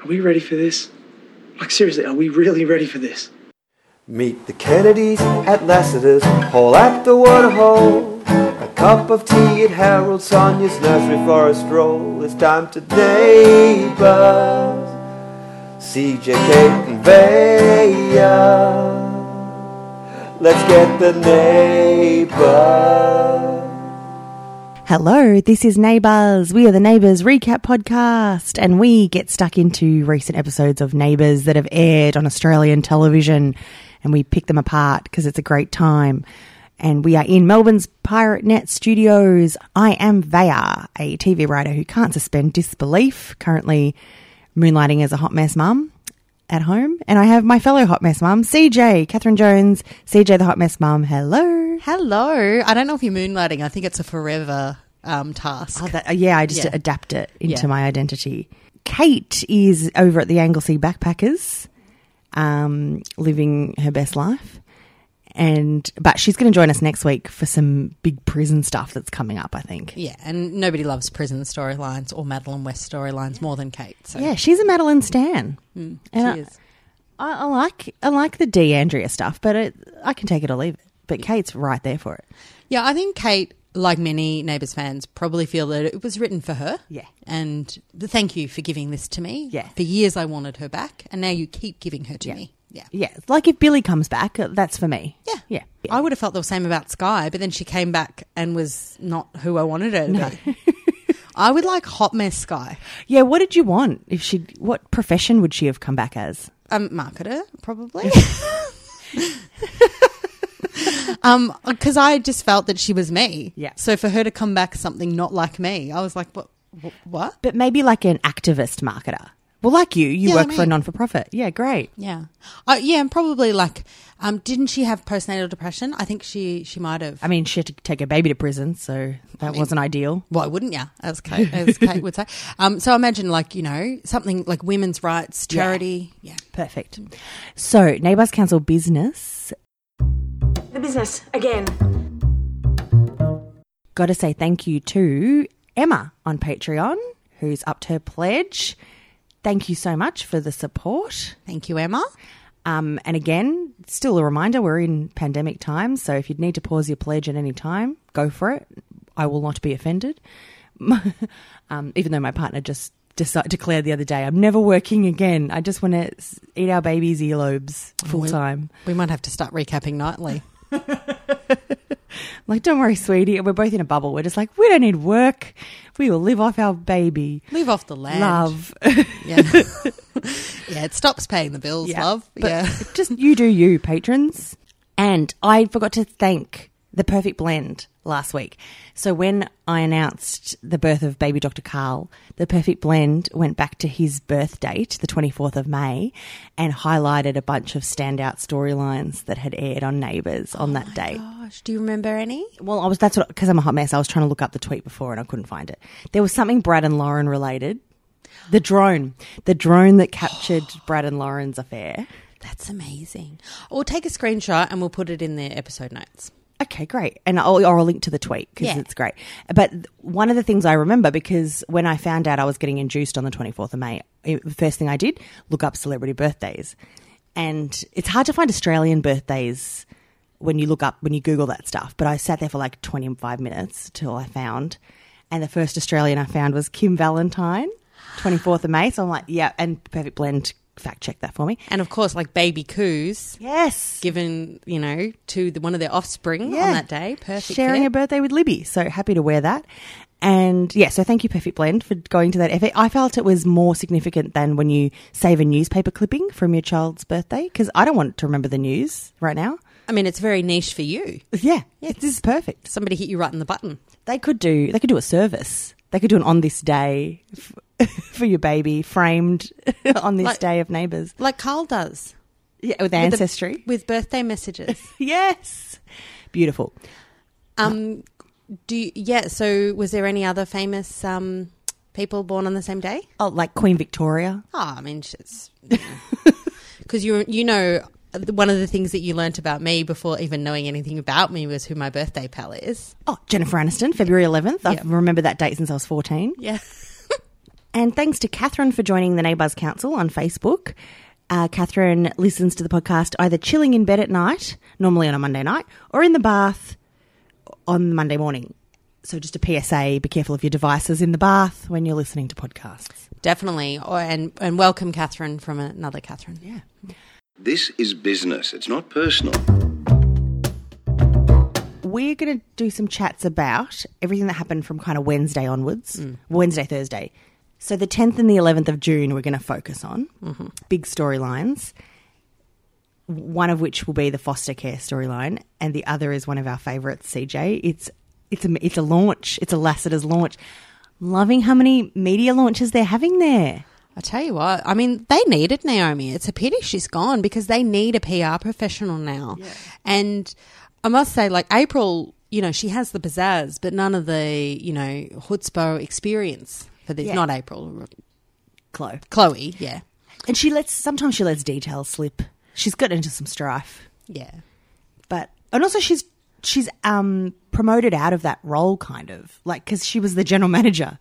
Are we ready for this? Like, seriously, are we really ready for this? Meet the Kennedys at Lassiter's Hall at the Waterhole. A cup of tea at Harold Sonia's nursery for a stroll. It's time to neighbours. CJ, Kate, and Bea. Let's get the neighbours. Hello, this is Neighbours. We are the Neighbours Recap Podcast, and we get stuck into recent episodes of Neighbours that have aired on Australian television, and we pick them apart because it's a great time. And we are in Melbourne's Pirate Net studios. I am Vaya, a TV writer who can't suspend disbelief, currently moonlighting as a hot mess mum at home. And I have my fellow hot mess mum, CJ, Catherine Jones, CJ the hot mess mum. Hello. Hello. I don't know if you're moonlighting. I think it's a forever um, task. Oh, that, uh, yeah, I just Yeah. adapt it into Yeah. my identity. Kate is over at the Anglesey Backpackers, um, living her best life. And but she's going to join us next week for some big prison stuff that's coming up. I think. yeah, and nobody loves prison storylines or Madeleine West storylines more than Kate. So Yeah, she's a Madeline Stan. mm, And I- she is. I, I like I like the D Andrea stuff, but it, I can take it or leave it. But Kate's right there for it. Yeah, I think Kate, like many Neighbours fans, probably feel that it was written for her. Yeah. And the, thank you for giving this to me. Yeah. For years I wanted her back, and now you keep giving her to Yeah. me. Yeah. Yeah, like if Billy comes back, uh, that's for me. Yeah. yeah. I would have felt the same about Sky, but then she came back and was not who I wanted her to be. I would like Hot Mess Sky. Yeah, what did you want? If she, what profession would she have come back as? Um, marketer, probably. um, because I just felt that she was me. Yeah. So for her to come back something not like me, I was like, what? wh- What? But maybe like an activist marketer. Well, like you, you Yeah, work like for a non for profit. Yeah, great. Yeah. Uh, yeah, and probably like, um, didn't she have postnatal depression? I think she she might have. I mean, she had to take her baby to prison, so that mean- wasn't ideal. Why wouldn't you? As Kate, as Kate would say. Um, so imagine like you know something like women's rights charity. Yeah. Perfect. So, Neighbours Council business. The business again. Got to say thank you to Emma on Patreon, who's upped her pledge. Thank you so much for the support. Thank you, Emma. Um, and again, still a reminder, we're in pandemic times, so if you'd need to pause your pledge at any time, go for it. I will not be offended. um, even though my partner just decided, declared the other day, I'm never working again. I just want to eat our baby's earlobes full time. We might have to start recapping nightly. Like, don't worry, sweetie. We're both in a bubble. We're just like, we don't need work. We will live off our baby. Leave off the land. Love. Yeah. yeah, it stops paying the bills, Yeah. love. But yeah. just you do you, patrons. And I forgot to thank the Perfect Blend last week. So when I announced the birth of baby Dr. Carl, the Perfect Blend went back to his birth date, the 24th of May, and highlighted a bunch of standout storylines that had aired on Neighbours on that oh date. Gosh, do you remember any? Well, I was that's what because I'm a hot mess. I was trying to look up the tweet before and I couldn't find it. There was something Brad and Lauren related. The drone, the drone that captured Brad and Lauren's affair. That's amazing. Or take a screenshot and we'll put it in the episode notes. Okay, great. And I'll, I'll link to the tweet because Yeah. it's great. But one of the things I remember because when I found out I was getting induced on the 24th of May, it, the first thing I did, look up celebrity birthdays. And it's hard to find Australian birthdays when you look up, when you Google that stuff. But I sat there for like 25 minutes till I found. And the first Australian I found was Kym Valentine, 24th of May. So I'm like, yeah, and Perfect Blend fact check that for me. And of course, like baby coos Yes. given, you know, to the, one of their offspring Yeah. on that day. Perfect. Sharing fit. a birthday with Libby. So happy to wear that. And yeah, so thank you, Perfect Blend, for going to that effort. I felt it was more significant than when you save a newspaper clipping from your child's birthday because I don't want to remember the news right now. I mean, it's very niche for you. Yeah, yeah, this is perfect. Somebody hit you right in the button. They could do they could do a service. They could do an on this day for your baby, framed on this Like- day of neighbours. Like Carl does. Yeah, with With the- ancestry. with birthday messages. yes, beautiful. Um, do you, yeah. So, was there any other famous um people born on the same day? Oh, like Queen Victoria. Oh, I mean, it's because you you know one of the things that you learnt about me before even knowing anything about me was who my birthday pal is. Oh, Jennifer Aniston, February 11th. Yeah. I've remembered that date since I was 14. Yeah. And thanks to Catherine for joining the Neighbours Council on Facebook. Uh, Catherine listens to the podcast either chilling in bed at night, normally on a Monday night, or in the bath on Monday morning. So just a PSA: be careful of your devices in the bath when you're listening to podcasts. Definitely. Or, and, and welcome, Catherine, from another Catherine. Yeah. This is business, it's not personal. We're going to do some chats about everything that happened from kind of Wednesday onwards, Wednesday, Thursday. So the 10th and the 11th of June, we're going to focus on big storylines. One of which will be the foster care storyline, and the other is one of our favourites, CJ. It's it's a it's a launch. It's a Lassiter's launch. Loving how many media launches they're having there. I tell you what, I mean, they needed Naomi. It's a pity she's gone because they need a PR professional now. And I must say, like April, you know, she has the pizzazz, but none of the, you know, chutzpah experience for this. Yeah. Not April, Chloe. Chloe. Yeah, And she lets sometimes she lets details slip. She's got into some strife. yeah. but and also she's she's um promoted out of that role kind of like because she was the general manager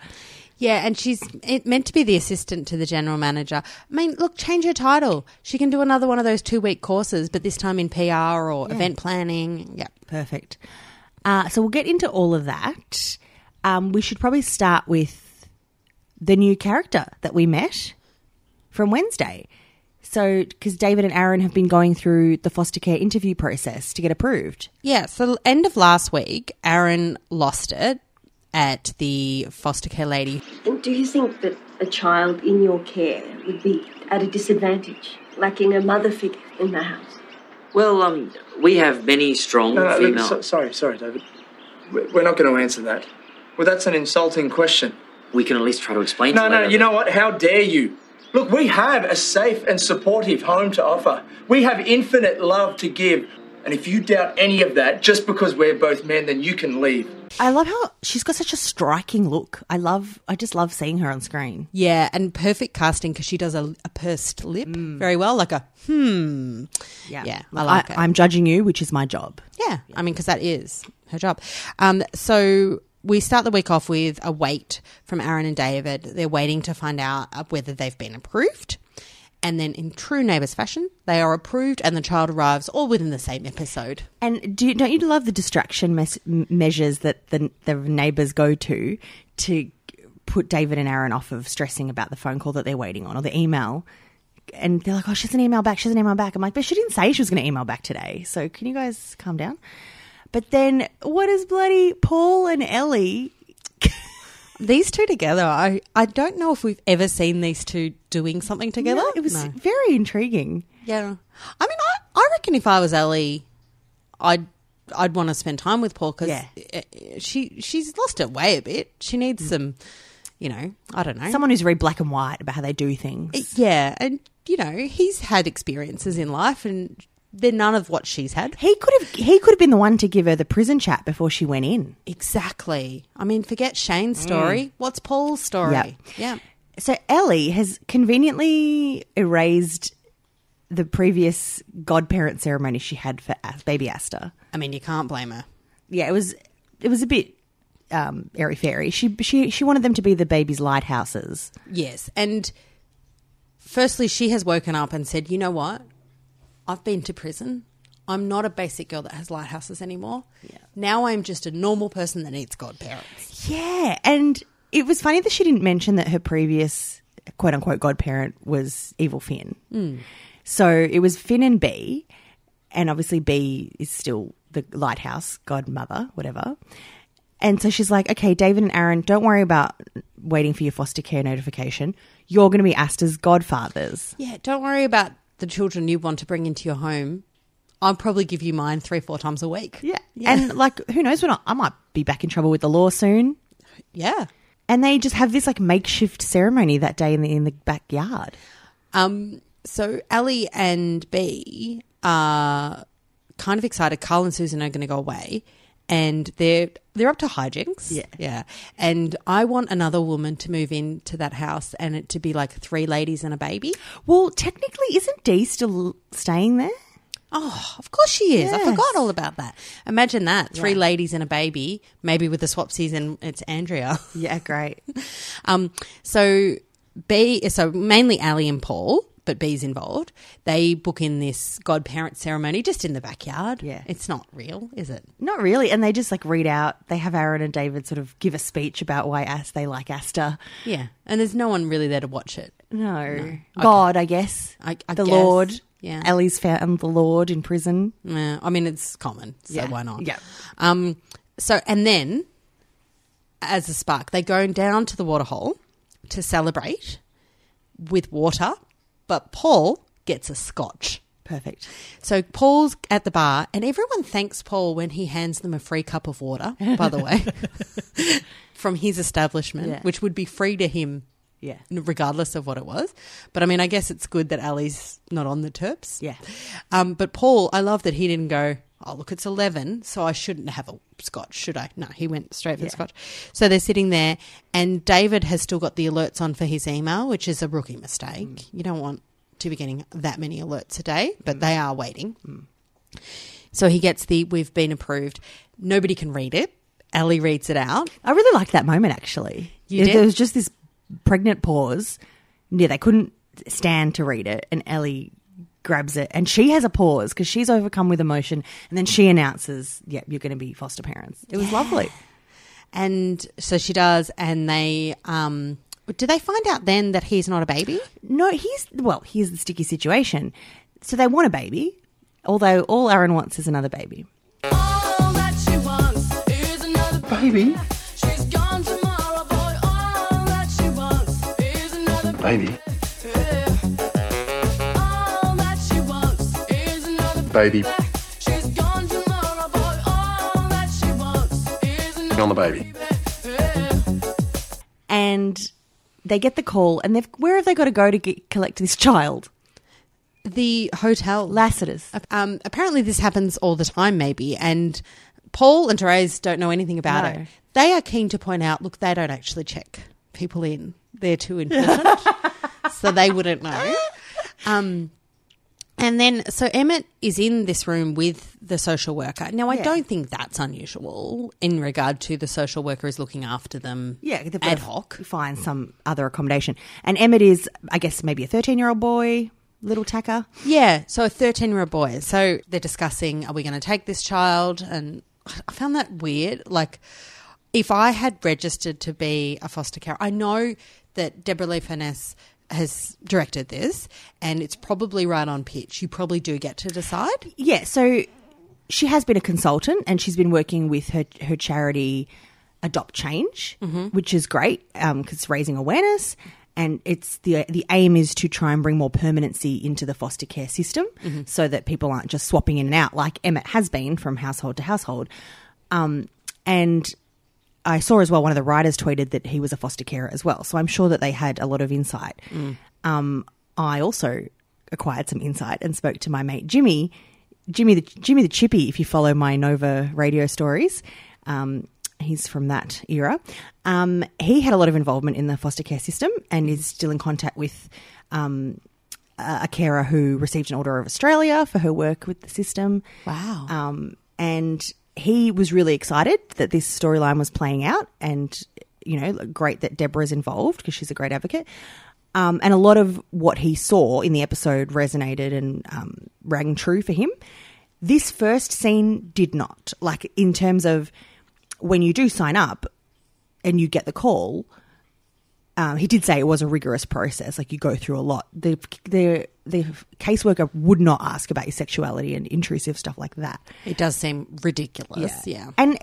Yeah, and she's it, meant to be the assistant to the general manager. I mean, look, change her title. She can do another one of those two week courses, but this time in PR or event planning. Yeah. perfect uh, so we'll get into all of that um, we should probably start with the new character that we met from wednesday so because david and aaron have been going through the foster care interview process to get approved Yeah, so end of last week, Aaron lost it at the foster care lady. And do you think that a child in your care would be at a disadvantage, lacking a mother figure in the house? Well, um, we have many strong No, no, look, so, sorry, sorry, David. We're not going to answer that. Well, that's an insulting question. We can at least try to explain. No, to no, later you that- know what? How dare you? Look, we have a safe and supportive home to offer. We have infinite love to give. And if you doubt any of that, just because we're both men, then you can leave. i love how she's got such a striking look i love i just love seeing her on screen Yeah, and perfect casting because she does a, a pursed lip very well, like a hmm. Yeah, yeah I like it. i'm judging you which is my job Yeah, I mean, because that is her job. Um, so we start the week off with a wait from Aaron and David. They're waiting to find out uh, whether they've been approved. And then, in true neighbours fashion, they are approved and the child arrives all within the same episode. And do don't you love the distraction mes- measures that the, the neighbours go to to put David and Aaron off of stressing about the phone call that they're waiting on or the email? And they're like, oh, she has an email back. She has an email back. I'm like, but she didn't say she was going to email back today. So can you guys calm down? But then what is bloody Paul and Ellie? These two together, I, I don't know if we've ever seen these two doing something together. It was No. very intriguing. Yeah. I mean, I, I reckon if I was Ellie, I'd I'd want to spend time with Paul because Yeah. Eh, eh, she she's lost her way a bit. She needs mm. some, you know, I don't know, Someone who's very black and white about how they do things. Eh, yeah, and you know, he's had experiences in life, and they're none of what she's had. He could have he could have been the one to give her the prison chat before she went in. Exactly. I mean, forget Shane's story. What's Paul's story? Yep. Yeah. So Ellie has conveniently erased the previous godparent ceremony she had for baby Aster. I mean, you can't blame her. Yeah, it was it was a bit um, airy fairy. She she she wanted them to be the baby's lighthouses. Yes, and firstly, she has woken up and said, "You know what? I've been to prison. I'm not a basic girl that has lighthouses anymore. Yeah. Now I'm just a normal person that needs godparents." Yeah, and it was funny that she didn't mention that her previous quote unquote godparent was evil Finn. Hmm. So it was Finn and Bea, and obviously Bea is still the lighthouse godmother, whatever. And so she's like, okay, David and Aaron, don't worry about waiting for your foster care notification. You're going to be Aster's godfathers. Yeah, don't worry about the children you want to bring into your home. I'll probably give you mine three, four times a week. Yeah. And like, who knows when I, I might be back in trouble with the law soon. Yeah. And they just have this like makeshift ceremony that day in the in the backyard. Um, so Ellie and Bea are kind of excited. Carl and Susan are going to go away, and they're they're up to hijinks. Yeah. yeah. And I want another woman to move into that house, and it to be like three ladies and a baby. Well, technically, isn't Dee still staying there? Oh, of course she is. I forgot all about that. Imagine that three Yeah. ladies and a baby, maybe with the swapsies, and it's Andrea. Yeah, great. Um, so Bea, so mainly Ali and Paul, but Bea's involved. They book in this godparent ceremony just in the backyard. Yeah. It's not real, is it? Not really. And they just like read out, they have Aaron and David sort of give a speech about why As they like Aster. Yeah. And there's no one really there to watch it. No. God, I guess. I- I the guess, Lord. yeah. Ellie's found the Lord in prison. Yeah, I mean, it's common, so Yeah. why not? Yeah. Um, so, and then, as a spark, they go down to the waterhole to celebrate with water, but Paul gets a scotch. Perfect. So Paul's at the bar, and everyone thanks Paul when he hands them a free cup of water, by the way, from his establishment, Yeah. which would be free to him Yeah. regardless of what it was. But I mean, I guess it's good that Ali's not on the terps. Yeah. Um, but Paul, I love that he didn't go, oh, look, it's 11, so I shouldn't have a scotch, should I? No, he went straight for Yeah. the scotch. So they're sitting there, and David has still got the alerts on for his email, which is a rookie mistake. Mm. You don't want to be getting that many alerts a day, but they are waiting. Mm. So he gets the, we've been approved. Nobody can read it. Ali reads it out. I really liked that moment actually. You There did? was just this pregnant pause. Yeah, they couldn't stand to read it, and Ellie grabs it, and she has a pause because she's overcome with emotion, and then she announces, "Yep, you're going to be foster parents." It was lovely. And so she does, and they, um, do they find out then that he's not a baby? No, he's well, here's the sticky situation. So they want a baby, although all Aaron wants is another baby. Baby? Baby? Baby. On the baby. And they get the call, and they've where have they got to go to get, collect this child? The hotel. Lassiter's. Um, apparently, this happens all the time, maybe. And Paul and Therese don't know anything about No. it. They are keen to point out look, they don't actually check people in, they're too important. so they wouldn't know. Um, and then, so Emmett is in this room with the social worker. Now, I Yeah. don't think that's unusual in regard to the social worker is looking after them Yeah, ad hoc. Find some other accommodation. And Emmett is, I guess, maybe a thirteen-year-old boy, little tacker. Yeah, so a 13 year old boy. So they're discussing, are we going to take this child? And I found that weird. Like, if I had registered to be a foster care, I know that Deborah Lee Furness has directed this and it's probably right on pitch. You probably do get to decide. Yeah, so she has been a consultant and she's been working with her her charity Adopt Change, mm-hmm. which is great um, because it's raising awareness and it's the the aim is to try and bring more permanency into the foster care system mm-hmm. so that people aren't just swapping in and out like Emmett has been from household to household. Um, and I saw as well one of the writers tweeted that he was a foster carer as well. So I'm sure that they had a lot of insight. Um, I also acquired some insight and spoke to my mate Jimmy, Jimmy the Jimmy the Chippy. If you follow my Nova radio stories, um, he's from that era. Um, he had a lot of involvement in the foster care system and is still in contact with. Um, a a carer who received an Order of Australia for her work with the system. Wow. Um, and he was really excited that this storyline was playing out, and you know, great that Deborah's involved because she's a great advocate. Um, and a lot of what he saw in the episode resonated and um, rang true for him. This first scene did not. Like in terms of when you do sign up and you get the call, um, he did say it was a rigorous process. Like you go through a lot. The the the caseworker would not ask about your sexuality and intrusive stuff like that. It does seem ridiculous. Yeah. And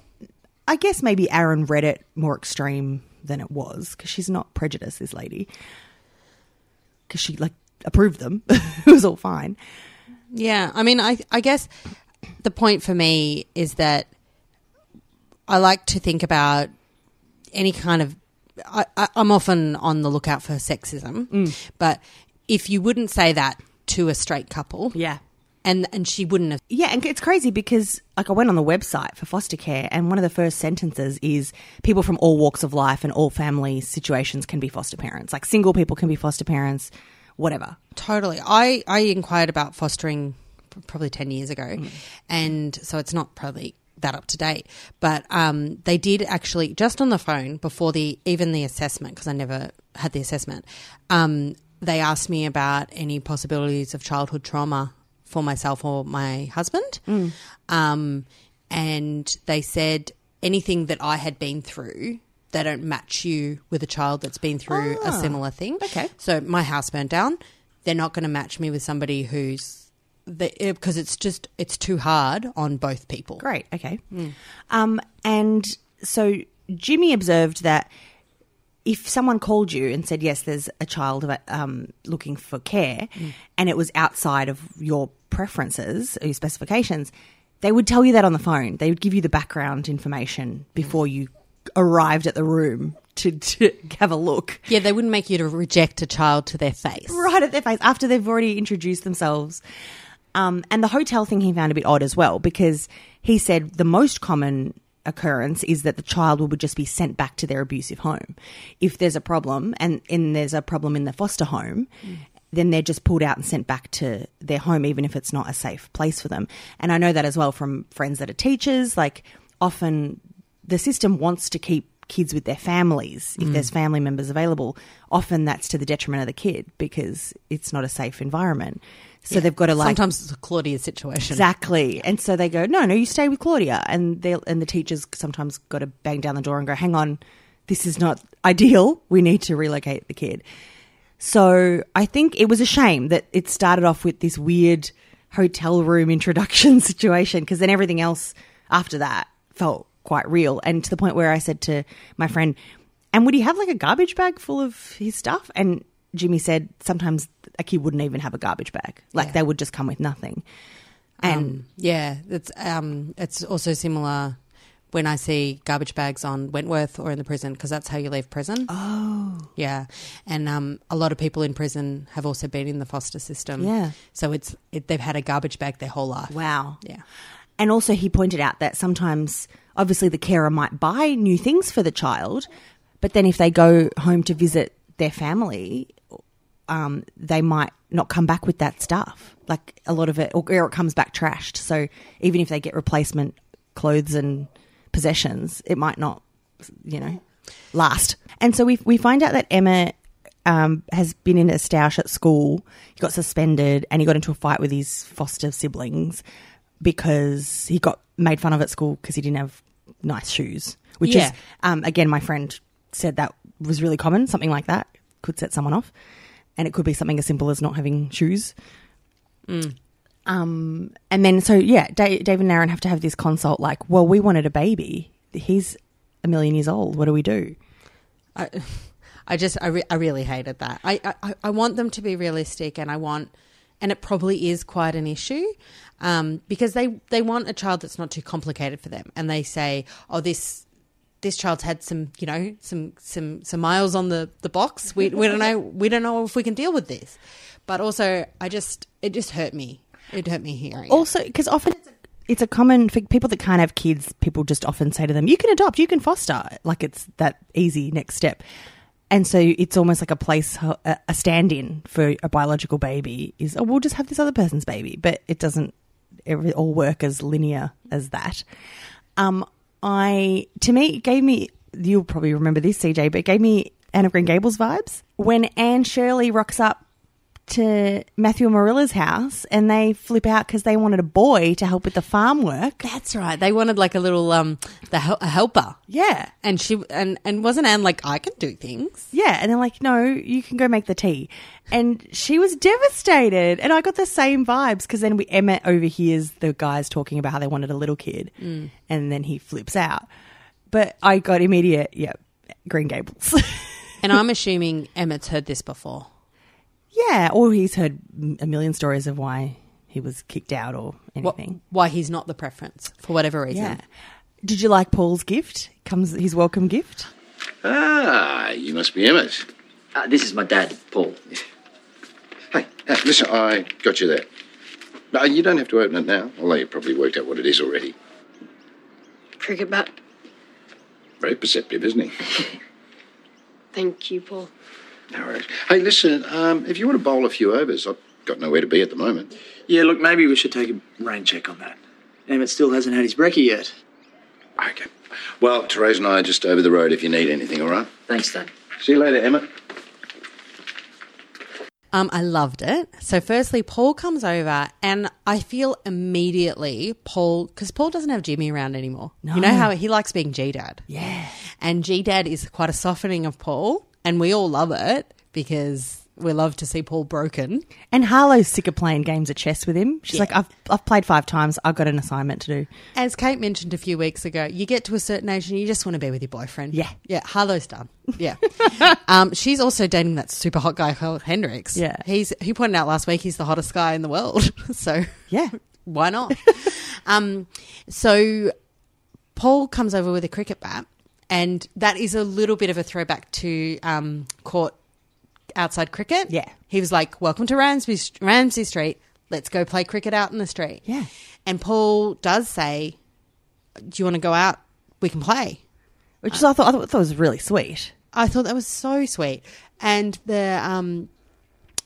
I guess maybe Aaron read it more extreme than it was because she's not prejudiced. This lady, because she like approved them. it was all fine. Yeah, I mean, I I guess the point for me is that I like to think about any kind of. I, I, I'm often on the lookout for sexism, mm. but if you wouldn't say that to a straight couple, Yeah. and and she wouldn't have. Yeah, and it's crazy because like I went on the website for foster care and one of the first sentences is people from all walks of life and all family situations can be foster parents. Like single people can be foster parents, whatever. Totally. I, I inquired about fostering probably 10 years ago. Mm. And so it's not probably that up to date. But um, they did actually just on the phone before the even the assessment because I never had the assessment. Um, they asked me about any possibilities of childhood trauma for myself or my husband, um, and they said anything that I had been through. They don't match you with a child that's been through a similar thing. okay. So my house burned down. They're not going to match me with somebody who's because it's just it's too hard on both people. Great. Okay. Um, and so Jimmy observed that if someone called you and said, "Yes, there's a child um, looking for care," and it was outside of your preferences or your specifications, they would tell you that on the phone. They would give you the background information before you arrived at the room to, to have a look. Yeah, they wouldn't make you to reject a child to their face. right at their face after they've already introduced themselves. Um, and the hotel thing he found a bit odd as well because he said the most common occurrence is that the child will just be sent back to their abusive home. If there's a problem and, and there's a problem in the foster home, then they're just pulled out and sent back to their home, even if it's not a safe place for them. And I know that as well from friends that are teachers. Like often the system wants to keep kids with their families if there's family members available. Often that's to the detriment of the kid because it's not a safe environment. So they've got to like Sometimes it's a Claudia situation. Exactly. And so they go, no, no, you stay with Claudia. And they and the teachers sometimes got to bang down the door and go, hang on, this is not ideal. We need to relocate the kid. So I think it was a shame that it started off with this weird hotel room introduction situation because then everything else after that felt quite real. And to the point where I said to my friend, and would he have like a garbage bag full of his stuff? And Jimmy said sometimes a kid wouldn't even have a garbage bag. Like they would just come with nothing. And Um, yeah, it's um, it's also similar when I see garbage bags on Wentworth or in the prison because that's how you leave prison. Oh, yeah, and um, a lot of people in prison have also been in the foster system. Yeah. so it's it, they've had a garbage bag their whole life. Wow. Yeah. And also, he pointed out that sometimes, obviously, the carer might buy new things for the child, but then if they go home to visit their family, um, they might not come back with that stuff. Like a lot of it, or, or it comes back trashed. So even if they get replacement clothes and possessions, it might not, you know, last. And so we we find out that Emmett um, has been in a stoush at school. He got suspended and he got into a fight with his foster siblings because he got made fun of at school because he didn't have nice shoes. Which Yeah. is, um, again, my friend said that was really common. Something like that could set someone off. And it could be something as simple as not having shoes. Um, and then, so yeah, Da- David and Aaron have to have this consult like, well, we wanted a baby. He's a million years old. What do we do? I, I just I, re- I really hated that. I, I I want them to be realistic, and I want, and it probably is quite an issue, um, because they they want a child that's not too complicated for them, and they say, oh this. This child's had some, you know, some some some miles on the, the box. We we don't know we don't know if we can deal with this. But also, I just it just hurt me. It hurt me hearing. Also, because often it's a, common for people that can't have kids. People just often say to them, "You can adopt, you can foster." Like it's that easy next step. And so it's almost like a place, a stand-in for a biological baby is, oh, we'll just have this other person's baby, but it doesn't all work as linear as that. Um, I to me it gave me you'll probably remember this CJ, but it gave me Anne of Green Gables vibes. When Anne Shirley rocks up to Matthew and Marilla's house and they flip out because they wanted a boy to help with the farm work. That's right. They wanted like a little um the hel- a helper, Yeah. and she and and wasn't Anne like I can do things. Yeah. And they're like, no, you can go make the tea. And she was devastated. And I got the same vibes because then we, Emmett overhears the guys talking about how they wanted a little kid. And then he flips out. But I got immediate, yeah, Green Gables. And I'm assuming Emmett's heard this before. Yeah. Or he's heard a million stories of why he was kicked out or What, anything. why he's not the preference for whatever reason. Yeah. Did you like Paul's gift? Comes his welcome gift? Ah, you must be Emmett. Uh, this is my dad, Paul. Hey, uh, listen, I got you there. No, you don't have to open it now, although you've probably worked out what it is already. Cricket bat. Very perceptive, isn't he? Thank you, Paul. No worries. Hey, listen, um, if you want to bowl a few overs, I've got nowhere to be at the moment. Yeah, look, maybe we should take a rain check on that. Emmett still hasn't had his brekkie yet. Okay. Well, Therese and I are just over the road if you need anything, all right? Thanks, Dad. See you later, Emmett. Um, I loved it. So, firstly, Paul comes over, and I feel immediately Paul, because Paul doesn't have Jimmy around anymore. You know how he likes being G Dad? Yeah. And G Dad is quite a softening of Paul, and we all love it because we love to see Paul broken. And Harlow's sick of playing games of chess with him. She's like, I've, I've played five times. I've got an assignment to do. As Kate mentioned a few weeks ago, you get to a certain age and you just want to be with your boyfriend. Yeah. Yeah. Harlow's done. Yeah. um, she's also dating that super hot guy called Hendrix. Yeah. He's he pointed out last week he's the hottest guy in the world. so Yeah. why not? um, so Paul comes over with a cricket bat, and that is a little bit of a throwback to um, court outside cricket. Yeah. he was like, "Welcome to Ramsay, Ramsay Street. Let's go play cricket out in the street." Yeah. and Paul does say, "Do you want to go out? We can play." Which is, I thought, I thought was really sweet. I thought that was so sweet. And the um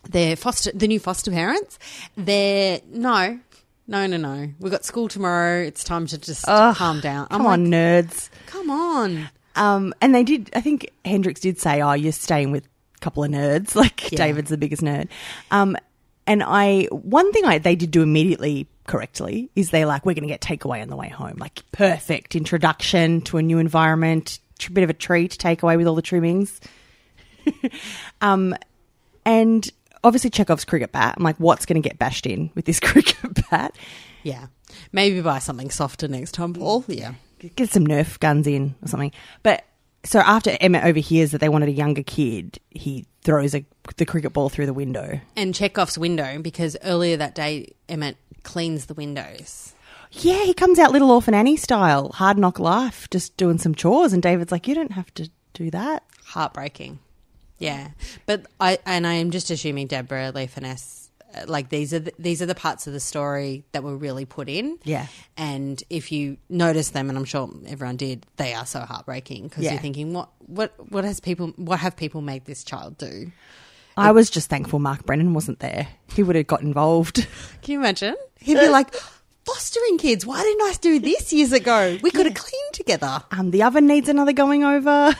their foster the new foster parents, they're no, no, no, no. We've got school tomorrow. It's time to just calm down. I'm Come like, on, nerds. come on. Um, and they did, I think Hendrix did say, oh, you're staying with a couple of nerds. Like, Yeah. David's the biggest nerd. Um, and I, one thing I, they did do immediately correctly is they're like, we're going to get takeaway on the way home. Like, perfect introduction to a new environment, tr- bit of a treat, takeaway with all the trimmings. um, and obviously Chekhov's cricket bat. I'm like, what's going to get bashed in with this cricket bat? Yeah. Maybe buy something softer next time, Paul. Yeah. get some Nerf guns in or something. But so after Emmett overhears that they wanted a younger kid, he throws a, the cricket ball through the window. And Chekhov's window because earlier that day Emmett cleans the windows. Yeah, he comes out Little Orphan Annie style, hard knock life, just doing some chores. And David's like, you don't have to do that. heartbreaking. Yeah, but I and I am just assuming Deborah Lee Furness, uh, like these are the, these are the parts of the story that were really put in. Yeah. and if you notice them, and I'm sure everyone did, they are so heartbreaking because Yeah. you're thinking, what what what has people what have people made this child do? I was just thankful Mark Brennan wasn't there. He would have got involved. Can you imagine? He'd be like. Fostering kids. Why didn't I do this years ago? We could have cleaned together. Um, the oven needs another going over.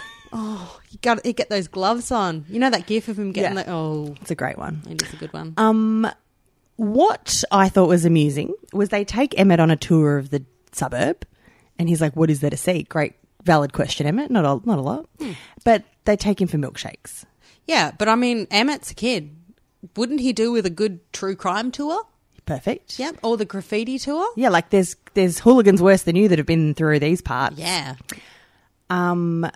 You got to get those gloves on. You know that gif of him getting Yeah. the oh, It's a great one. it is a good one. Um, what I thought was amusing was they take Emmett on a tour of the suburb, and he's like, "What is there to see?" Great, valid question, Emmett. Not a not a lot, but they take him for milkshakes. Yeah, but I mean, Emmett's a kid. Wouldn't he do with a good true crime tour? Perfect. Yep. Or the graffiti tour? Yeah, like there's there's hooligans worse than you that have been through these parts. Yeah. Um,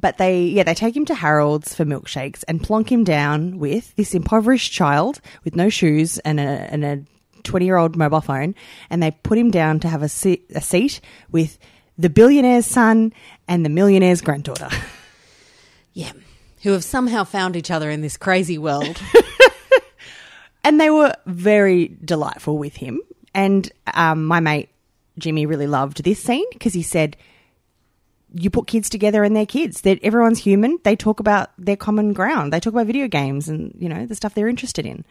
but they yeah they take him to Harold's for milkshakes and plonk him down with this impoverished child with no shoes and a and a twenty year old mobile phone, and they put him down to have a seat, a seat with the billionaire's son and the millionaire's granddaughter. Yeah. Who have somehow found each other in this crazy world. and they were very delightful with him. And um, my mate Jimmy really loved this scene because he said, "You put kids together, and they're kids. That everyone's human. They talk about their common ground. They talk about video games and you know the stuff they're interested in."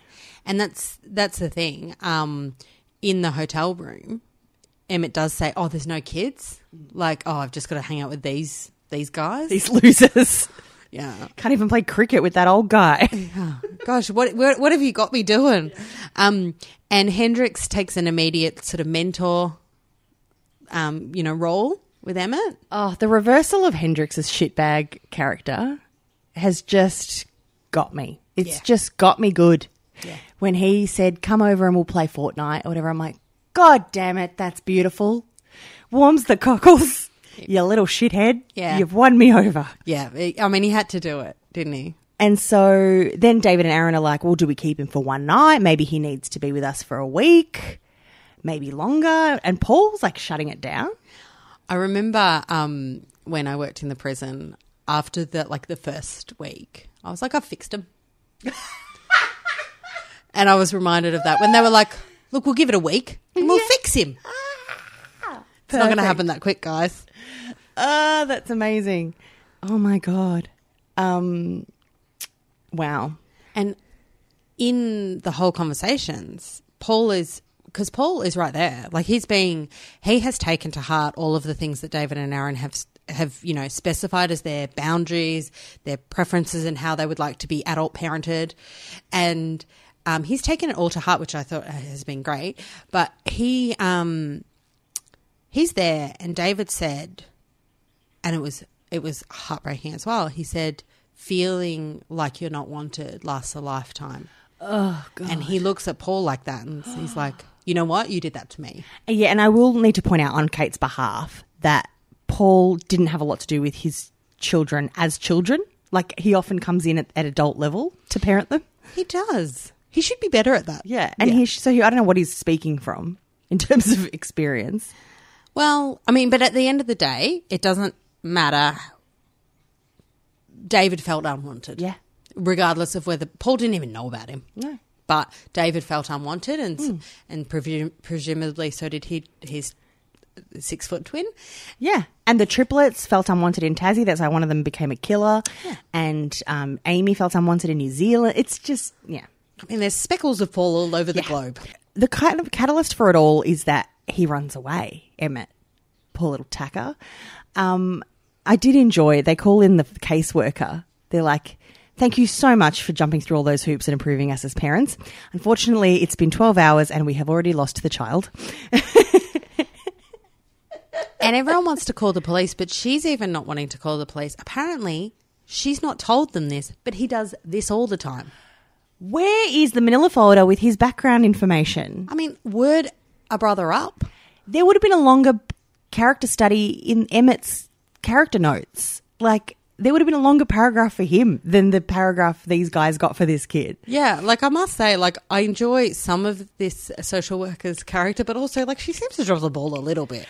and that's that's the thing. Um, in the hotel room, Emmett does say, "Oh, there's no kids." Like, "Oh, I've just got to hang out with these these guys." These losers yeah. can't even play cricket with that old guy. Gosh, what, what what have you got me doing? Um, and Hendrix takes an immediate sort of mentor, um, you know, role with Emmett. oh, the reversal of Hendrix's shitbag character has just got me. It's Yeah. just got me good. Yeah. When he said, "Come over and we'll play Fortnite" or whatever, I'm like, "God damn it, that's beautiful." Warms the cockles. You little shithead. Yeah. You've won me over. Yeah, I mean, he had to do it, didn't he? And so then David and Aaron are like, well, do we keep him for one night? Maybe he needs to be with us for a week, maybe longer. And Paul's like shutting it down. I remember um, when I worked in the prison after the like the first week, I was like, I've fixed him, and I was reminded of that when they were like, "Look, we'll give it a week and we'll fix him." It's not going to happen that quick, guys. Oh, that's amazing. Oh my God. Um, wow. And in the whole conversations, Paul is because Paul is right there. Like he's being, he has taken to heart all of the things that David and Aaron have have you know specified as their boundaries, their preferences, and how they would like to be adult parented, and um, he's taken it all to heart, which I thought has been great. But he um, he's there, and David said, and it was it was heartbreaking as well. He said, "Feeling like you're not wanted lasts a lifetime." Oh, God. And he looks at Paul like that, and he's like, "You know what? You did that to me." Yeah, and I will need to point out on Kate's behalf that Paul didn't have a lot to do with his children as children. Like he often comes in at, at adult level to parent them. He does. He should be better at that. Yeah, and he so he, I don't know what he's speaking from in terms of experience. Well, I mean, but at the end of the day, it doesn't matter. David felt unwanted. Yeah. Regardless of whether Paul didn't even know about him. No. But David felt unwanted, and and presum- presumably so did he his six foot twin. Yeah, and the triplets felt unwanted in Tassie. That's why one of them became a killer, and um, Amy felt unwanted in New Zealand. It's just yeah. I mean, there's speckles of Paul all over the Yeah. globe. The kind of catalyst for it all is that he runs away. Emmett, poor little tacker. Um, I did enjoy. They call in the caseworker. They're like, "Thank you so much for jumping through all those hoops and improving us as parents. Unfortunately, it's been twelve hours and we have already lost the child." And everyone wants to call the police, but she's even not wanting to call the police. Apparently, she's not told them this, but he does this all the time. Where is the Manila folder with his background information? I mean, word a brother up. There would have been a longer character study in Emmett's character notes. Like there would have been a longer paragraph for him than the paragraph these guys got for this kid. Yeah, like I must say, like I enjoy some of this social worker's character, but also like she seems to drop the ball a little bit.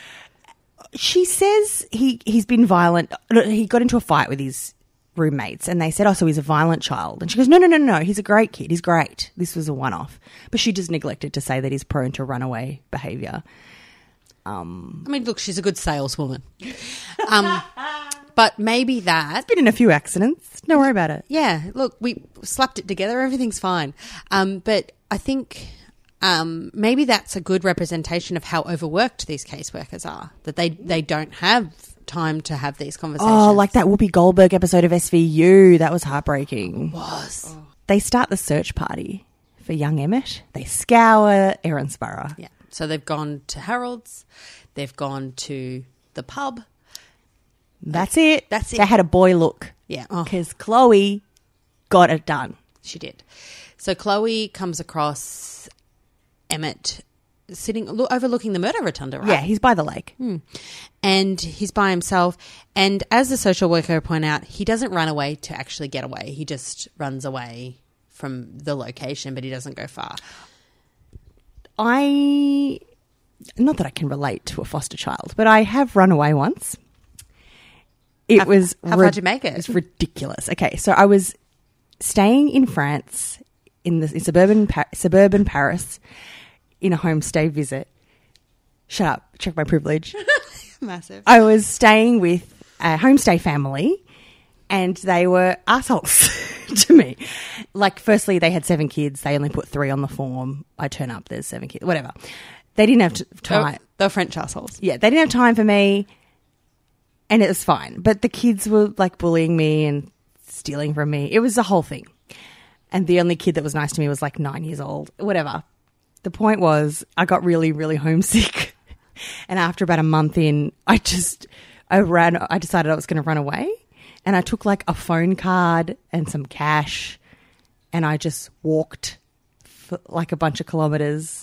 She says he he's been violent. He got into a fight with his roommates, and they said, "Oh, so he's a violent child." And she goes, "No, no, no, no. He's a great kid. He's great. This was a one-off." But she just neglected to say that he's prone to runaway behaviour. Um, I mean, look, she's a good saleswoman. Um, but maybe that's Been in a few accidents. Don't worry about it. yeah, look, we slapped it together. Everything's fine. Um, but I think um, maybe that's a good representation of how overworked these caseworkers are. That they they don't have time to have these conversations. Oh, like that Whoopi Goldberg episode of SVU. That was heartbreaking. was. They start the search party for young Emmett. They scour Erinsborough. Yeah. So they've gone to Harold's. They've gone to the pub. That's it. That's it. They had a boy look. Yeah. Oh. Because Chloe got it done. She did. So Chloe comes across Emmett sitting lo- overlooking the murder rotunda, right? Yeah, he's by the lake. Hmm. and he's by himself. And as the social worker point out, he doesn't run away to actually get away. He just runs away from the location, but he doesn't go far. I, not that I can relate to a foster child, but I have run away once. It How- was how far'd you make it? It was ridiculous. Okay, so I was staying in France in the in suburban Pa- suburban Paris in a homestay visit. Shut up! Check my privilege. Massive. I was staying with a homestay family, and they were assholes to me. Like, firstly, they had seven kids. They only put three on the form. I turn up, there's seven kids. Whatever. They didn't have t- time. They're French assholes. Yeah, they didn't have time for me, and it was fine. But the kids were like bullying me and stealing from me. It was a whole thing. And the only kid that was nice to me was like nine years old. Whatever. The point was, I got really, really homesick. And after about a month in, I just, I ran, I decided I was going to run away. And I took like a phone card and some cash. And I just walked for like a bunch of kilometers.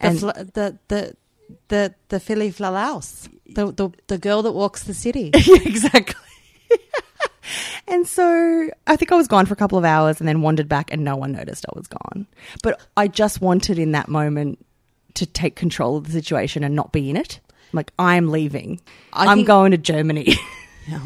The, And- fl- the the the the Philly Flalaus, the, the the girl that walks the city. exactly. and so I think I was gone for a couple of hours and then wandered back, and no one noticed I was gone. But I just wanted in that moment to take control of the situation and not be in it. I'm like, I'm leaving. I I'm think- going to Germany.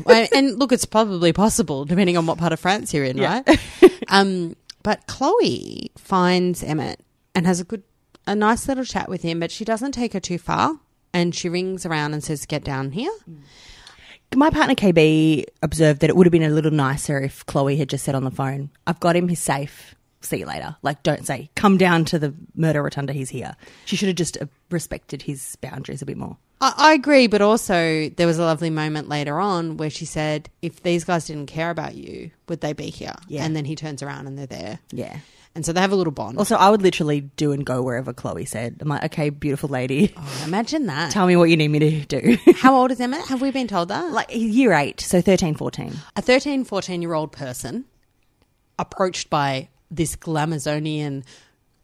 Well, and look, it's probably possible depending on what part of France you're in, Yeah. right? um, but Chloe finds Emmett and has a good, a nice little chat with him, but she doesn't take her too far, and she rings around and says, "Get down here." My partner KB observed that it would have been a little nicer if Chloe had just said on the phone, I've got him, he's safe. see you later. Like, don't say, come down to the murder rotunda, he's here. She should have just uh, respected his boundaries a bit more. I, I agree, but also there was a lovely moment later on where she said, "If these guys didn't care about you, would they be here?" Yeah. And then he turns around and they're there. Yeah. And so they have a little bond. Also, I would literally do and go wherever Chloe said. I'm like, okay, beautiful lady, Oh, imagine that. tell me what you need me to do. How old is Emma? Have we been told that? like, year eight, so 13, 14. a 13, 14 year old person approached by this Glamazonian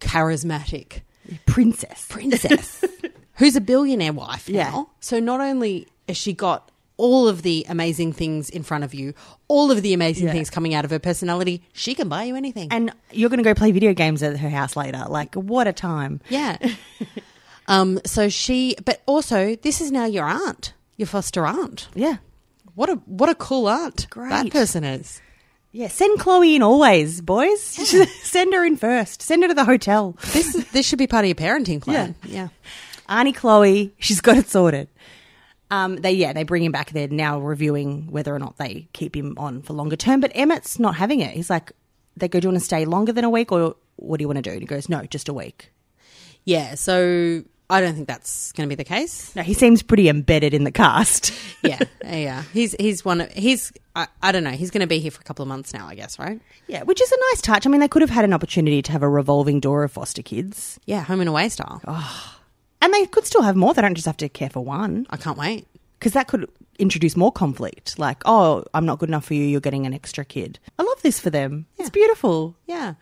charismatic Princess. princess who's a billionaire wife now. Yeah. So not only has she got all of the amazing things in front of you, all of the amazing Yeah. things coming out of her personality, she can buy you anything. And you're going to go play video games at her house later. Like, what a time. yeah. um so she but also this is now your aunt, your foster aunt. Yeah. What a what a cool aunt Great. that person is. Yeah, send Chloe in always, boys. send her in first. Send her to the hotel. This is- this should be part of your parenting plan. Yeah. Auntie Chloe, she's got it sorted. Um, they yeah, they bring him back. They're now reviewing whether or not they keep him on for longer term. But Emmett's not having it. He's like, they go, do you want to stay longer than a week, or what do you want to do? And he goes, no, just a week. Yeah, so I don't think that's going to be the case. No, he seems pretty embedded in the cast. Yeah, yeah. He's he's one of he's I, I don't know. He's going to be here for a couple of months now, I guess, right? yeah, which is a nice touch. I mean, they could have had an opportunity to have a revolving door of foster kids, Yeah, home and away style. And they could still have more. They don't just have to care for one. I can't wait. because that could introduce more conflict. Like, oh, I'm not good enough for you. You're getting an extra kid. I love this for them. It's beautiful. Yeah.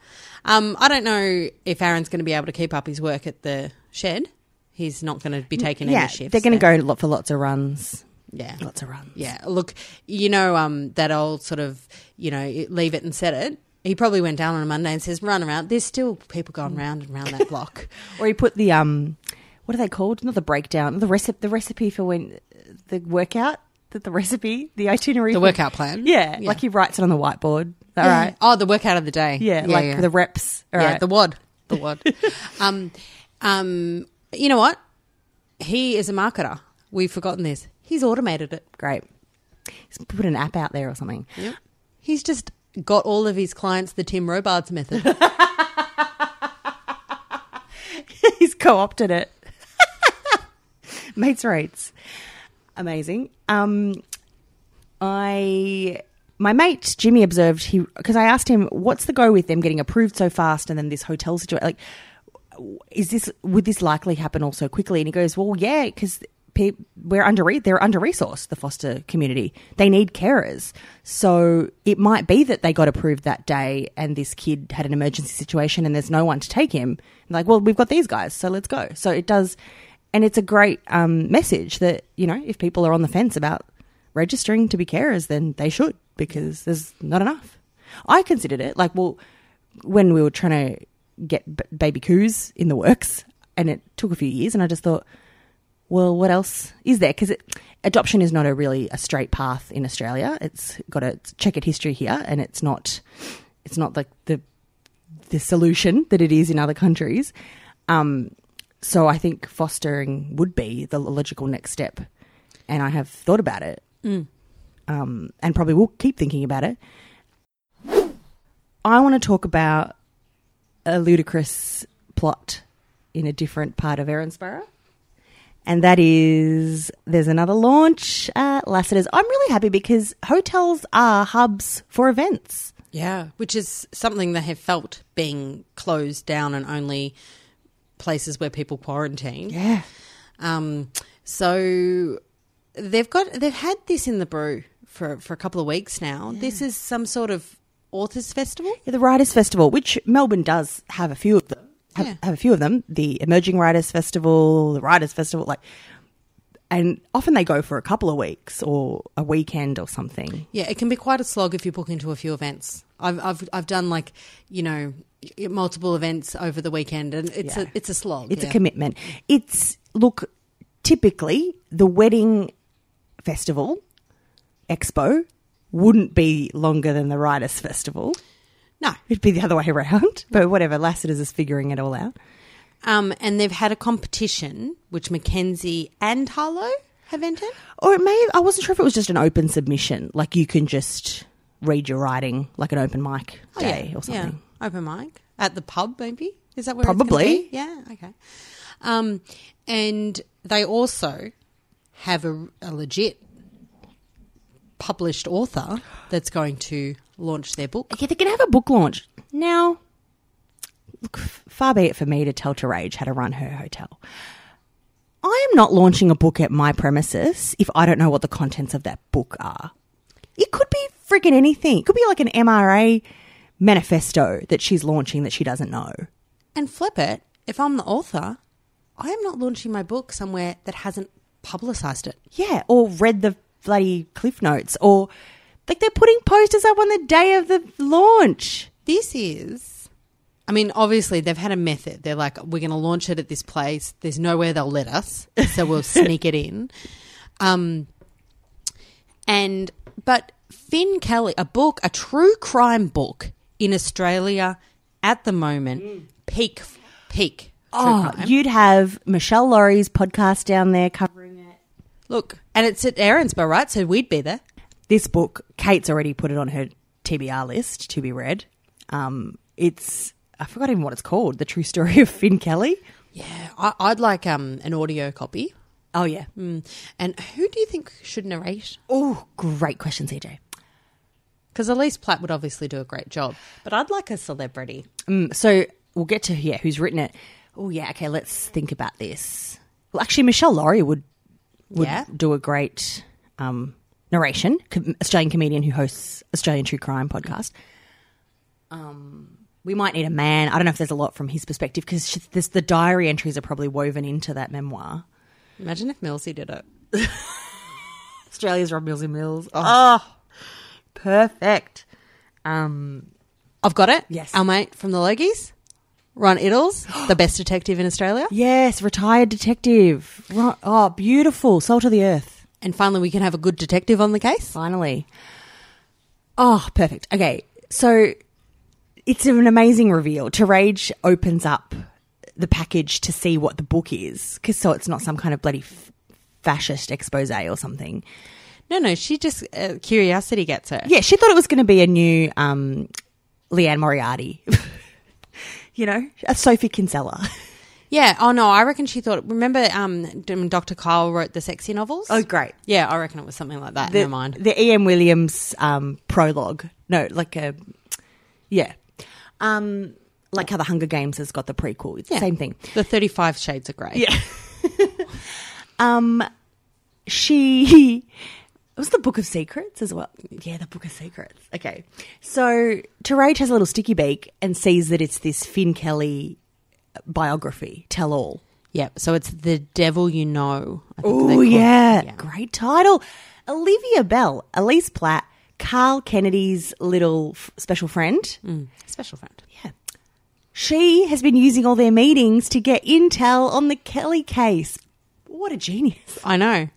Um, I don't know if Aaron's going to be able to keep up his work at the shed. He's not going to be taking yeah, any shifts. they're going to go for lots of runs. Yeah. Lots of runs. Yeah. Look, you know, um, that old sort of, you know, leave it and set it. He probably went down on a Monday and says, run around. There's still people going round and round that block. Or he put the um, what are they called? Not the breakdown. The recipe. The recipe for when the workout. The, the recipe. The itinerary. The for- workout plan. Yeah, Yeah. like he writes it on the whiteboard. All Yeah. right. Oh, the workout of the day. Yeah, like the reps. All yeah, right. the wad, the wad. um, um, you know what? He is a marketer. We've forgotten this. He's automated it. Great. He's put an app out there or something. He's just got all of his clients the Tim Robards method. He's co-opted it. Mates rates. Amazing. Um, I my mate Jimmy observed he because I asked him what's the go with them getting approved so fast and then this hotel situation like is this would this likely happen all so quickly? And he goes well yeah because we're under they're under resourced the foster community. They need carers. So it might be that they got approved that day and this kid had an emergency situation and there's no one to take him. Like well we've got these guys so let's go. So it does and it's a great um, message that you know if people are on the fence about registering to be carers then they should because there's not enough. I considered it like well when we were trying to get b- baby coos in the works and it took a few years and i just thought well what else is there? Because adoption is not a really a straight path in australia. It's got a checkered history here and it's not it's not like the the solution that it is in other countries. Um so i think fostering would be the logical next step and i have thought about it um, and probably will keep thinking about it I want to talk about a ludicrous plot in a different part of Erinsborough. And that is there's another launch at Lassiter's. I'm really happy because hotels are hubs for events. yeah, which is something they have felt being closed down and only places where people quarantine. Yeah. Um, so they've got they've had this in the brew for for a couple of weeks now. This is some sort of authors festival. Yeah, the Writers Festival, which Melbourne does have a few of them. Have, Yeah. have a few of them. The Emerging Writers Festival, the Writers Festival, like, and often they go for a couple of weeks or a weekend or something. Yeah, it can be quite a slog if you book into a few events. I've I've I've done like you know multiple events over the weekend, and it's Yeah. a it's a slog. It's yeah. a commitment. It's look typically the wedding festival expo wouldn't be longer than the Writers Festival. No, It'd be the other way around. But whatever, Lassiter's is figuring it all out. um, and they've had a competition which Mackenzie and Harlow have entered. Or it may I wasn't sure if it was just an open submission, like you can just read your writing like an open mic day or something. Open mic. at the pub. Maybe is that where Probably. be? Yeah. Okay. Um, and they also have a, a legit published author that's going to launch their book. Yeah, they're going to have a book launch. Now, look, far be it for me to tell Terese how to run her hotel. I am not launching a book at my premises if I don't know what the contents of that book are. It could be freaking anything. It could be like an MRA manifesto that she's launching that she doesn't know. And flip it, if I'm the author, I am not launching my book somewhere that hasn't publicised it. Yeah, or read the bloody cliff notes, or like they're putting posters up on the day of the launch. This is, I mean, obviously they've had a method. They're like, we're going to launch it at this place. There's nowhere they'll let us, so we'll sneak it in. Um, and but Finn Kelly, a book, a true crime book in Australia at the moment, peak, peak. Oh, you'd have Meshel Laurie's podcast down there covering it. Look, and it's at Erinsborough, right? So we'd be there. This book, Kate's already put it on her TBR list to be read. Um, it's I forgot even what it's called. The True Story of Finn Kelly. Yeah, I, I'd like um, an audio copy. Oh yeah. Mm. And who do you think should narrate? Oh, great question, CJ. Because Elise Platt would obviously do a great job, but I'd like a celebrity. Mm, so we'll get to yeah, who's written it. Oh yeah, okay. Let's think about this. Well, actually, Meshel Laurie would would Yeah. do a great um, narration. Australian comedian who hosts Australian True Crime podcast. Um, we might need a man. I don't know if there's a lot from his perspective because this the diary entries are probably woven into that memoir. Imagine if Millsy did it. Australia's Rob Mills and Mills. Oh, perfect. Um, I've got it. Yes. Our mate from the Logies, Ron Iddles, the best detective in Australia. yes, retired detective. Right. Oh, beautiful. Salt of the earth. And finally, we can have a good detective on the case. Finally. Oh, perfect. Okay, so it's an amazing reveal. Terese opens up the package to see what the book is, because so it's not some kind of bloody f- fascist expose or something. No, no, she just uh, curiosity gets her. Yeah, she thought it was going to be a new um, Liane Moriarty. you know, a Sophie Kinsella. Yeah. Oh no, I reckon she thought. Remember, um, Dr. Kyle wrote the sexy novels. Oh, great. Yeah, I reckon it was something like that the, in her mind. The E.M. Williams um, prologue. No, like a, yeah. Um, like how the Hunger Games has got the prequel. It's Yeah. the same thing. The Thirty-Five Shades of Grey. Yeah. um, she it was the Book of Secrets as well. Yeah, the Book of Secrets. Okay, so Terese has a little sticky beak and sees that it's this Finn Kelly biography, tell all. Yep. So it's the devil you know. I think they Oh it. yeah. great title. Olivia Bell, Elise Platt, Karl Kennedy's little f- special friend. Mm. Special friend. Yeah. She has been using all their meetings to get intel on the Kelly case. What a genius. I know.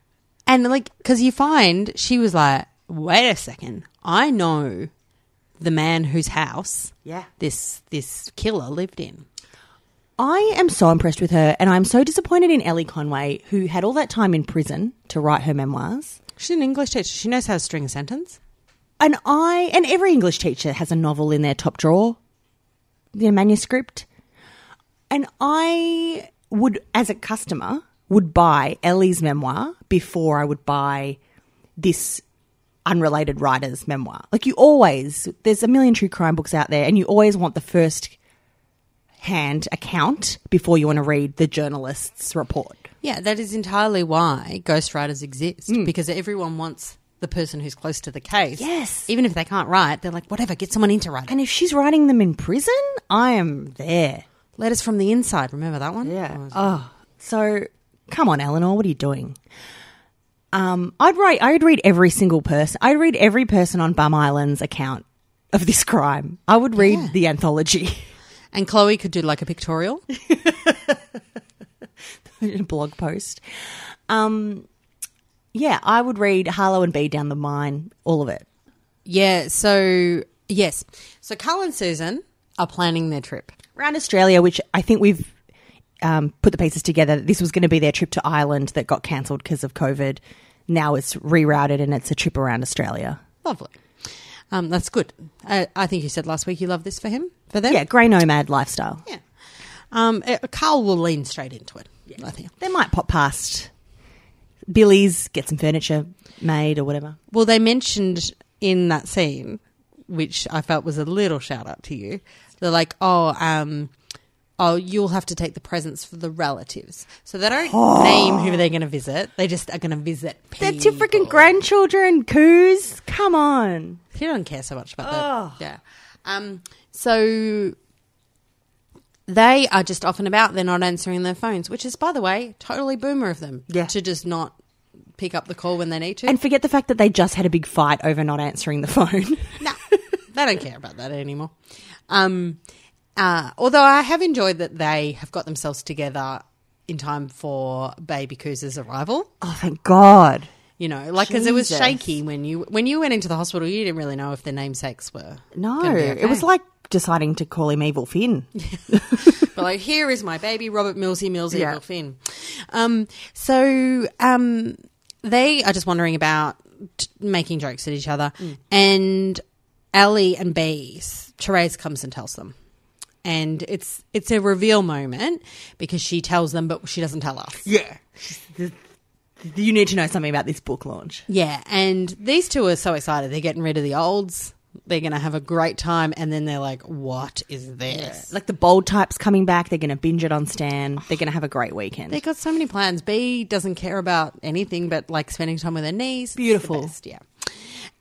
And like, because you find she was like, wait a second, I know the man whose house Yeah. this this killer lived in. I am so impressed with her, and I'm so disappointed in Ellie Conway, who had all that time in prison to write her memoirs. She's an English teacher. She knows how to string a sentence. And I, and every English teacher has a novel in their top drawer, their manuscript. And I would, as a customer, would buy Ellie's memoir before I would buy this unrelated writer's memoir. Like you always, there's a million true crime books out there, and you always want the first hand account before you want to read the journalist's report. Yeah, that is entirely why ghostwriters exist mm. because everyone wants the person who's close to the case. Yes. Even if they can't write, they're like, whatever, get someone in to write it. And if she's writing them in prison, I am there. Letters from the inside. Remember that one? Yeah. Oh, so come on, Eleanor, what are you doing? Um, I'd write. I'd read every single person. I'd read every person on Bum Island's account of this crime. I would read Yeah. the anthology, And Chloe could do like a pictorial. a blog post. Um, yeah, I would read Harlow and Bea down the mine, all of it. yeah. So yes. So Karl and Susan are planning their trip. around Australia, which I think we've um, put the pieces together. that This was going to be their trip to Ireland that got cancelled because of COVID. Now it's rerouted and it's a trip around Australia. Lovely. Um, that's good. I, I think you said last week you love this for him. for them. Yeah, grey nomad lifestyle. Yeah. Um, uh, Karl will lean straight into it. I think. They might pop past Billy's, get some furniture made or whatever. Well, they mentioned in that scene, which I felt was a little shout out to you. They're like, oh, um, oh, you'll have to take the presents for the relatives. So they don't name who they're going to visit. They just are going to visit. That's your freaking grandchildren, coos. Come on. He don't care so much about that. Yeah. Um, so they are just off and about. They're not answering their phones, which is, by the way, totally boomer of them. Yeah. To just not pick up the call when they need to. And forget the fact that they just had a big fight over not answering the phone. no, they don't care about that anymore. Um, uh, although I have enjoyed that they have got themselves together in time for baby Cooz's arrival. oh, thank God. You know, like because it was Jesus. shaky when you when you went into the hospital, you didn't really know if the namesakes were. No, gonna be it was like deciding to call him Evil Finn. But like, here is my baby, Robert Millsy Mills Yeah. Evil Finn. Um, so um, they are just wondering about t- making jokes at each other, Mm. and Ellie and Bea, Terese comes and tells them. And it's it's a reveal moment because she tells them, but she doesn't tell us. Yeah. You need to know something about this book launch. Yeah, and these two are so excited. They're getting rid of the olds. They're going to have a great time, and then they're like, "What is this?" Like the bold types coming back, they're going to binge it on Stan. They're going to have a great weekend. They've got so many plans. Bea doesn't care about anything but like spending time with her niece. Beautiful. best, yeah.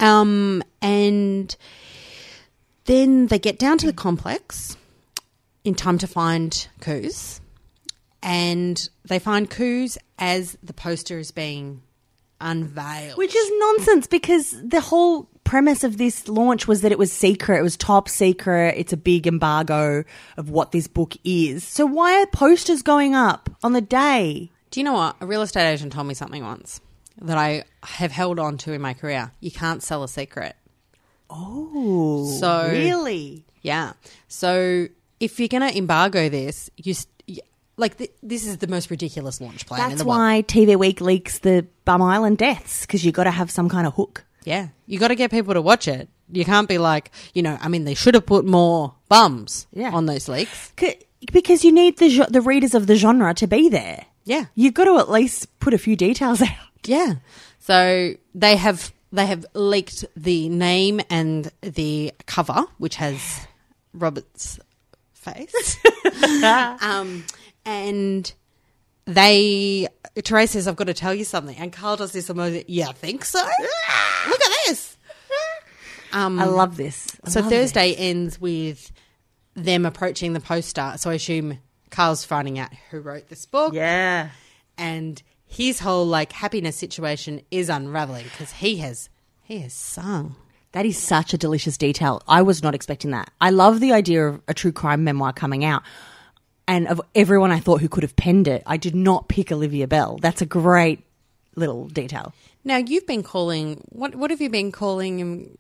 Um, and then they get down to the complex in time to find Coos, and they find Coos as the poster is being unveiled. Which is nonsense because the whole premise of this launch was that it was secret. It was top secret. It's a big embargo of what this book is. So why are posters going up on the day? Do you know what? A real estate agent told me something once that I have held on to in my career. You can't sell a secret. Oh, So- really? Yeah. So if you're going to embargo this, you like th- this is the most ridiculous launch plan in That's why TV Week leaks the Bum Island deaths because you got to have some kind of hook. Yeah. You got to get people to watch it. You can't be like, you know, I mean, they should have put more bums Yeah. on those leaks. Because you need the the readers of the genre to be there. Yeah. You've got to at least put a few details out. Yeah. So they have they have leaked the name and the cover, which has Robert's face. um, and they Terese says, "I've got to tell you something," and Karl does this emoji. Yeah, I think so. Look at this. Um, I love this. I so love Thursday ends with them approaching the poster. So I assume Karl's finding out who wrote this book. Yeah. and his whole like happiness situation is unraveling because he has he has sung. That is such a delicious detail. I was not expecting that. I love the idea of a true crime memoir coming out. And of everyone I thought who could have penned it, I did not pick Olivia Bell. That's a great little detail. Now you've been calling what what have you been calling him?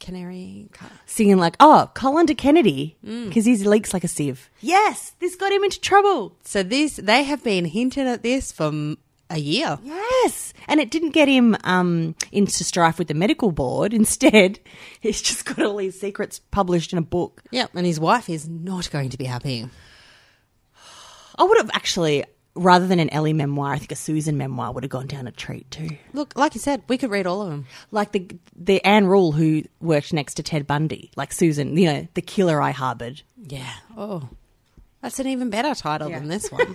Canary. Singing like, oh, Colin de Kennedy, mm. because his leaks like a sieve. Yes, this got him into trouble. So this they have been hinting at this for a year. Yes, and it didn't get him um, into strife with the medical board. Instead, he's just got all his secrets published in a book. Yep. and his wife is not going to be happy. I would have actually, rather than an Ellie memoir, I think a Susan memoir would have gone down a treat too. Look, like you said, we could read all of them. Like the the Ann Rule who worked next to Ted Bundy, like Susan, you know, the killer I harbored. Yeah. Oh, that's an even better title than this one.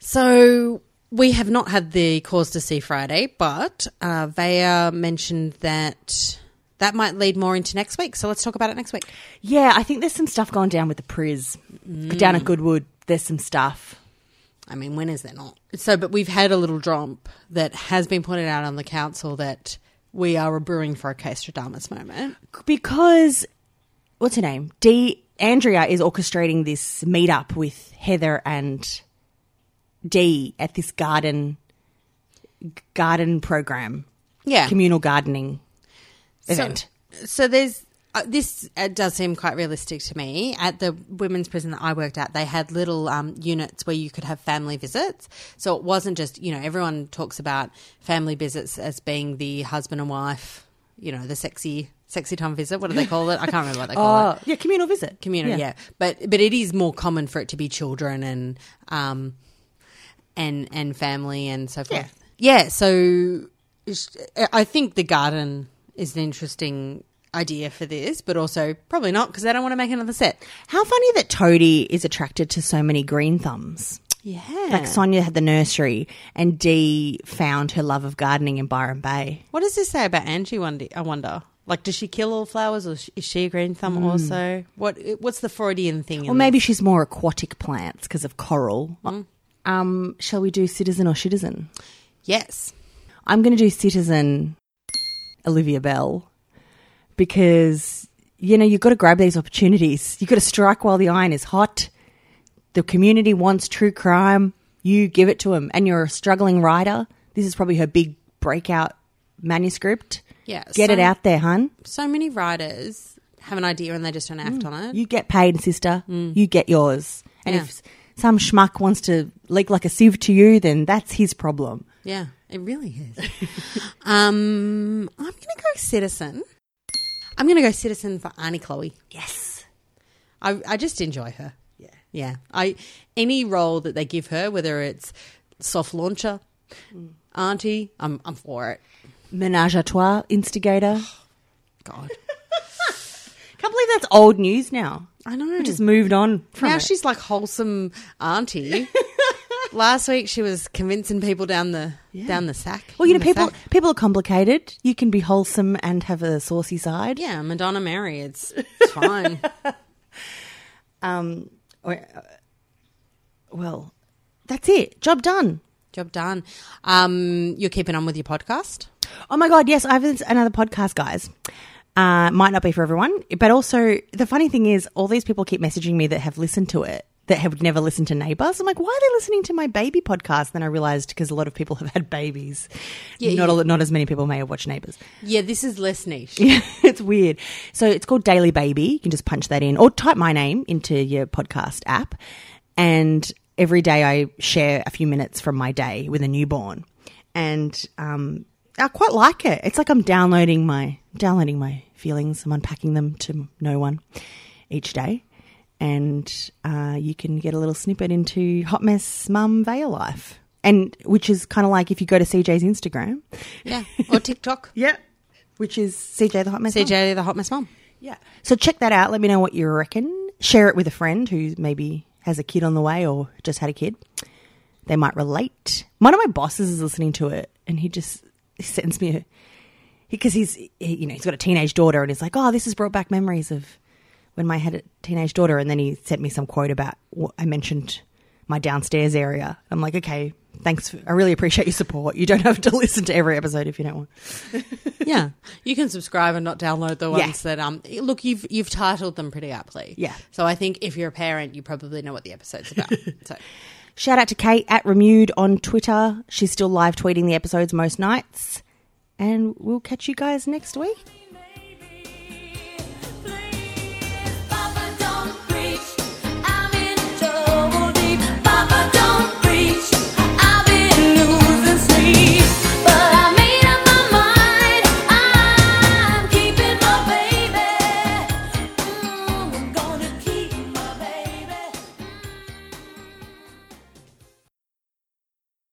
So we have not had the cause to see Friday, but uh, Vaya mentioned that that might lead more into next week. So let's talk about it next week. Yeah, I think there's some stuff going down with the Priz down at Goodwood. There's some stuff. I mean, when is there not? So, but we've had a little drop that has been pointed out on the council that we are brewing for a case Stradamus moment. because what's her name? D. Andrea is orchestrating this meetup with Heather and Dee at this garden garden program, Yeah. communal gardening So- event. So, there's uh, this uh, does seem quite realistic to me. At the women's prison that I worked at, they had little um, units where you could have family visits. So it wasn't just you know everyone talks about family visits as being the husband and wife, you know, the sexy sexy time visit. What do they call it? I can't remember what they call it. Oh, yeah, communal visit. Communal, yeah. But but it is more common for it to be children and um and and family and so forth. Yeah. yeah so I think the garden is an interesting idea for this, but also probably not because they don't want to make another set. How funny that Toadie is attracted to so many green thumbs. Yeah. Like Sonya had the nursery, and Dee found her love of gardening in Byron Bay. What does this say about Angie? Wonder, I wonder. Like, does she kill all flowers, or is she a green thumb mm. also? What What's the Freudian thing? Or maybe she's more aquatic plants because of coral. Mm. Um, shall we do citizen or citizen? yes. I'm going to do citizen Olivia Bell because you know you've got to grab these opportunities. You've got to strike while the iron is hot. The community wants true crime. You give it to them, and you're a struggling writer. This is probably her big breakout manuscript. Yeah, get it out there, hun. So many writers have an idea and they just don't act on it. You get paid, sister. You get yours. And Yeah. if some schmuck wants to leak like a sieve to you, then that's his problem. Yeah, it really is. um, I'm going to go citizen. I'm going to go citizen for Arnie Chloe. Yes. I, I just enjoy her. Yeah. Yeah. I any role that they give her, whether it's soft launcher, auntie, I'm I'm for it. Menage a trois instigator. God. Can't believe that's old news now. I know. We just moved on from now it. she's like wholesome auntie. Last week she was convincing people down the down the sack. Well, you know, in the people sack. people are complicated. You can be wholesome and have a saucy side. Yeah, Madonna Mary, it's, it's fine. Um. Or, uh, well, that's it. Job done. Job done. Um, you're keeping on with your podcast. Oh my god, yes, I have another podcast, guys. Uh, might not be for everyone, but also the funny thing is, all these people keep messaging me that have listened to it that have never listened to Neighbours. I'm like, why are they listening to my baby podcast? Then I realized because a lot of people have had babies. Yeah, not yeah. A, not as many people may have watched Neighbours. Yeah, this is less niche. Yeah, it's weird. So it's called Daily Baby. You can just punch that in or type my name into your podcast app. And every day I share a few minutes from my day with a newborn. And um, I quite like it. It's like I'm downloading my downloading my feelings. I'm unpacking them to no one each day. And uh, you can get a little snippet into Hot Mess Mum Vale life. And which is kind of like if you go to CJ's Instagram. Yeah, or TikTok. Yeah. Which is CJ the Hot Mess Mum. CJ, the hot mess mom. Yeah. So check that out. Let me know what you reckon. Share it with a friend who maybe has a kid on the way or just had a kid. They might relate. One of my bosses is listening to it and he just sends me a because he's he, you know he's got a teenage daughter and he's like, oh, this has brought back memories of when I had a teenage daughter. And then he sent me some quote about what I mentioned my downstairs area. I'm like, okay, thanks. For, I really appreciate your support. You don't have to listen to every episode if you don't want. Yeah, you can subscribe and not download the Yeah. ones that um. Look, you've you've titled them pretty aptly. Yeah. So I think if you're a parent, you probably know what the episode's about. so Shout out to Kate at Remued on Twitter. She's still live tweeting the episodes most nights. And we'll catch you guys next week.